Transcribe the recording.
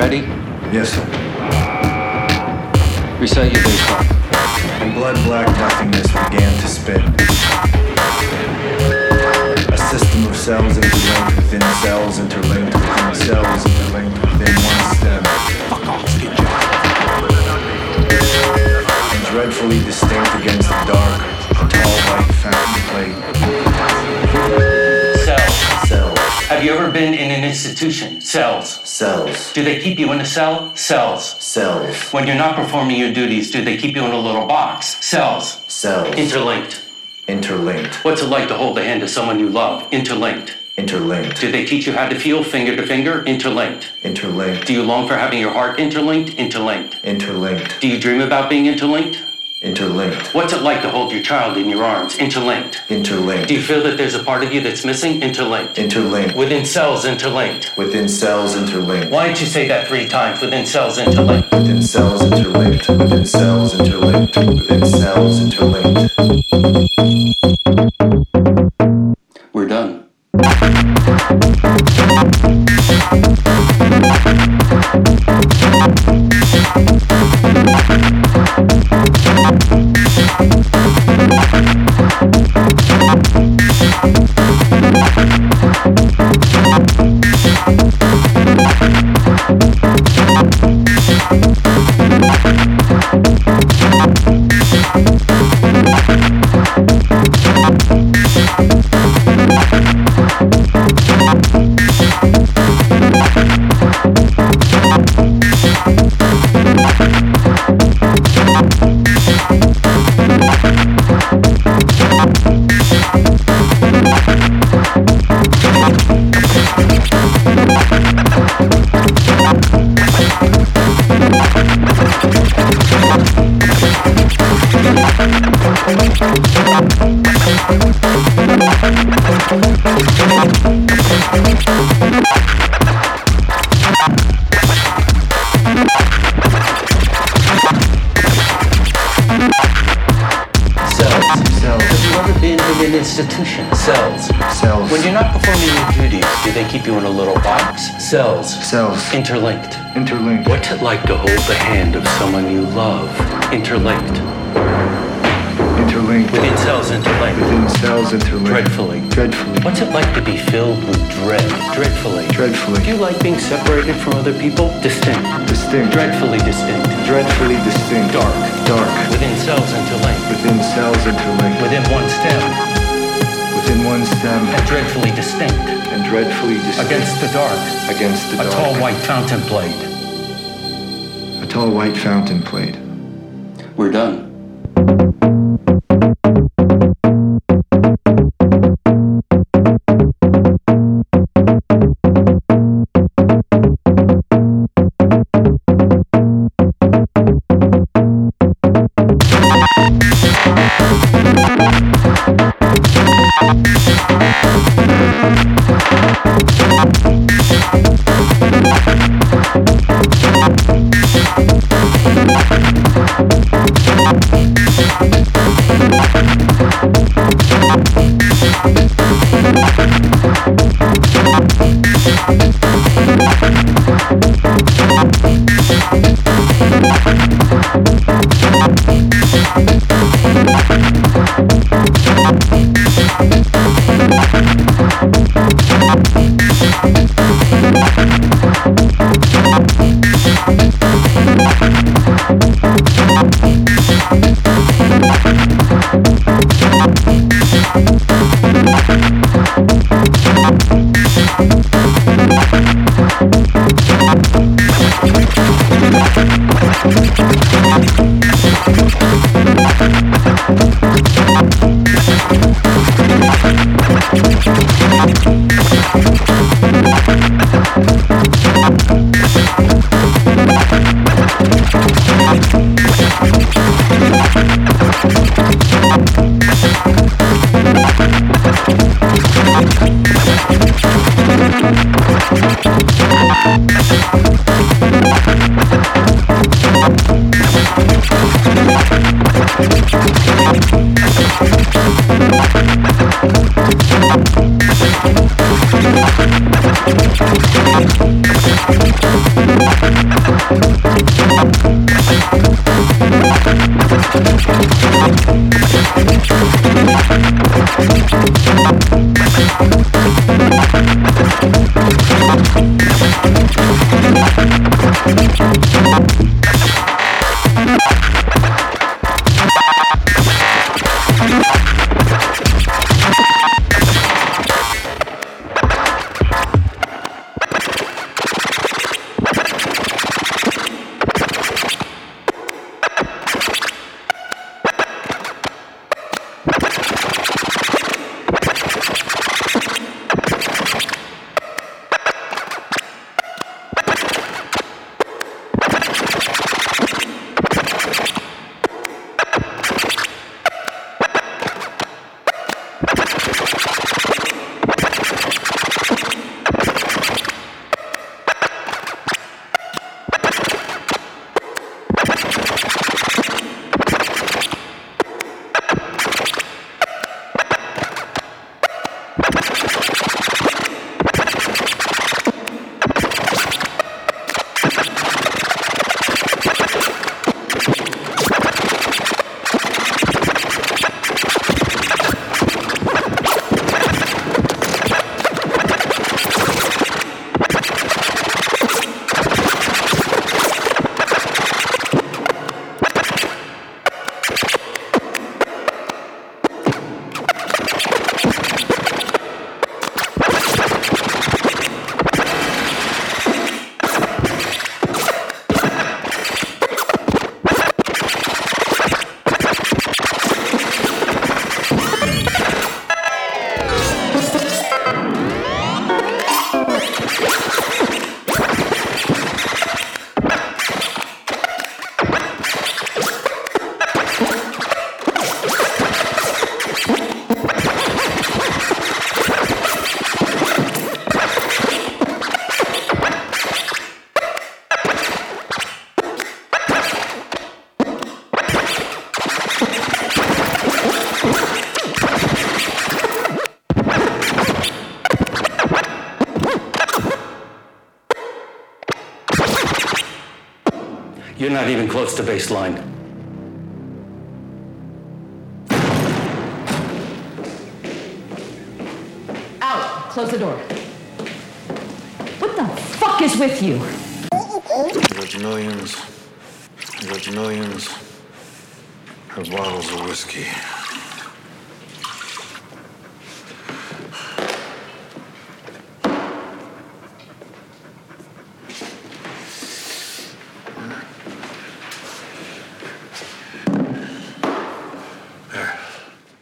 Yes, sir. Recite your baseline. And blood black nothingness began to spin. A system of cells interlinked within cells, Cells. Cells. Do they keep you in a cell? Cells. Cells. When you're not performing your duties, do they keep you in a little box? Cells. Cells. Interlinked. Interlinked. What's it like to hold the hand of someone you love? Interlinked. Interlinked. Do they teach you how to feel finger to finger? Interlinked. Interlinked. Do you long for having your heart interlinked? Interlinked. Interlinked. Do you dream about being interlinked? Interlinked. What's it like to hold your child in your arms? Interlinked. Interlinked. Do you feel that there's a part of you that's missing? Interlinked. Interlinked. Within cells, interlinked. Within cells interlinked. Why don't you say that three times? Within cells, interlinked. Within cells interlinked. Within cells interlinked. Within cells interlinked. Institution? Cells. Cells. When you're not performing your duties, do they keep you in a little box? Cells. Cells. Interlinked. Interlinked. What's it like to hold the hand of someone you love? Interlinked. Interlinked. Within cells, interlinked. Within cells interlinked. Dreadfully. Dreadfully. What's it like to be filled with dread? Dreadfully. Dreadfully. Do you like being separated from other people? Distinct. Distinct. Dreadfully distinct. Dreadfully distinct. Dark. Dark. Within cells, interlinked. Within cells interlinked. Within one stem. Within one stem. And dreadfully distinct. And dreadfully distinct. Against the dark. Against the dark A tall white fountain played. A tall white fountain played. We're done. Not even close to baseline. Out! Close the door. What the fuck is with you? There's millions. There's millions of bottles of whiskey.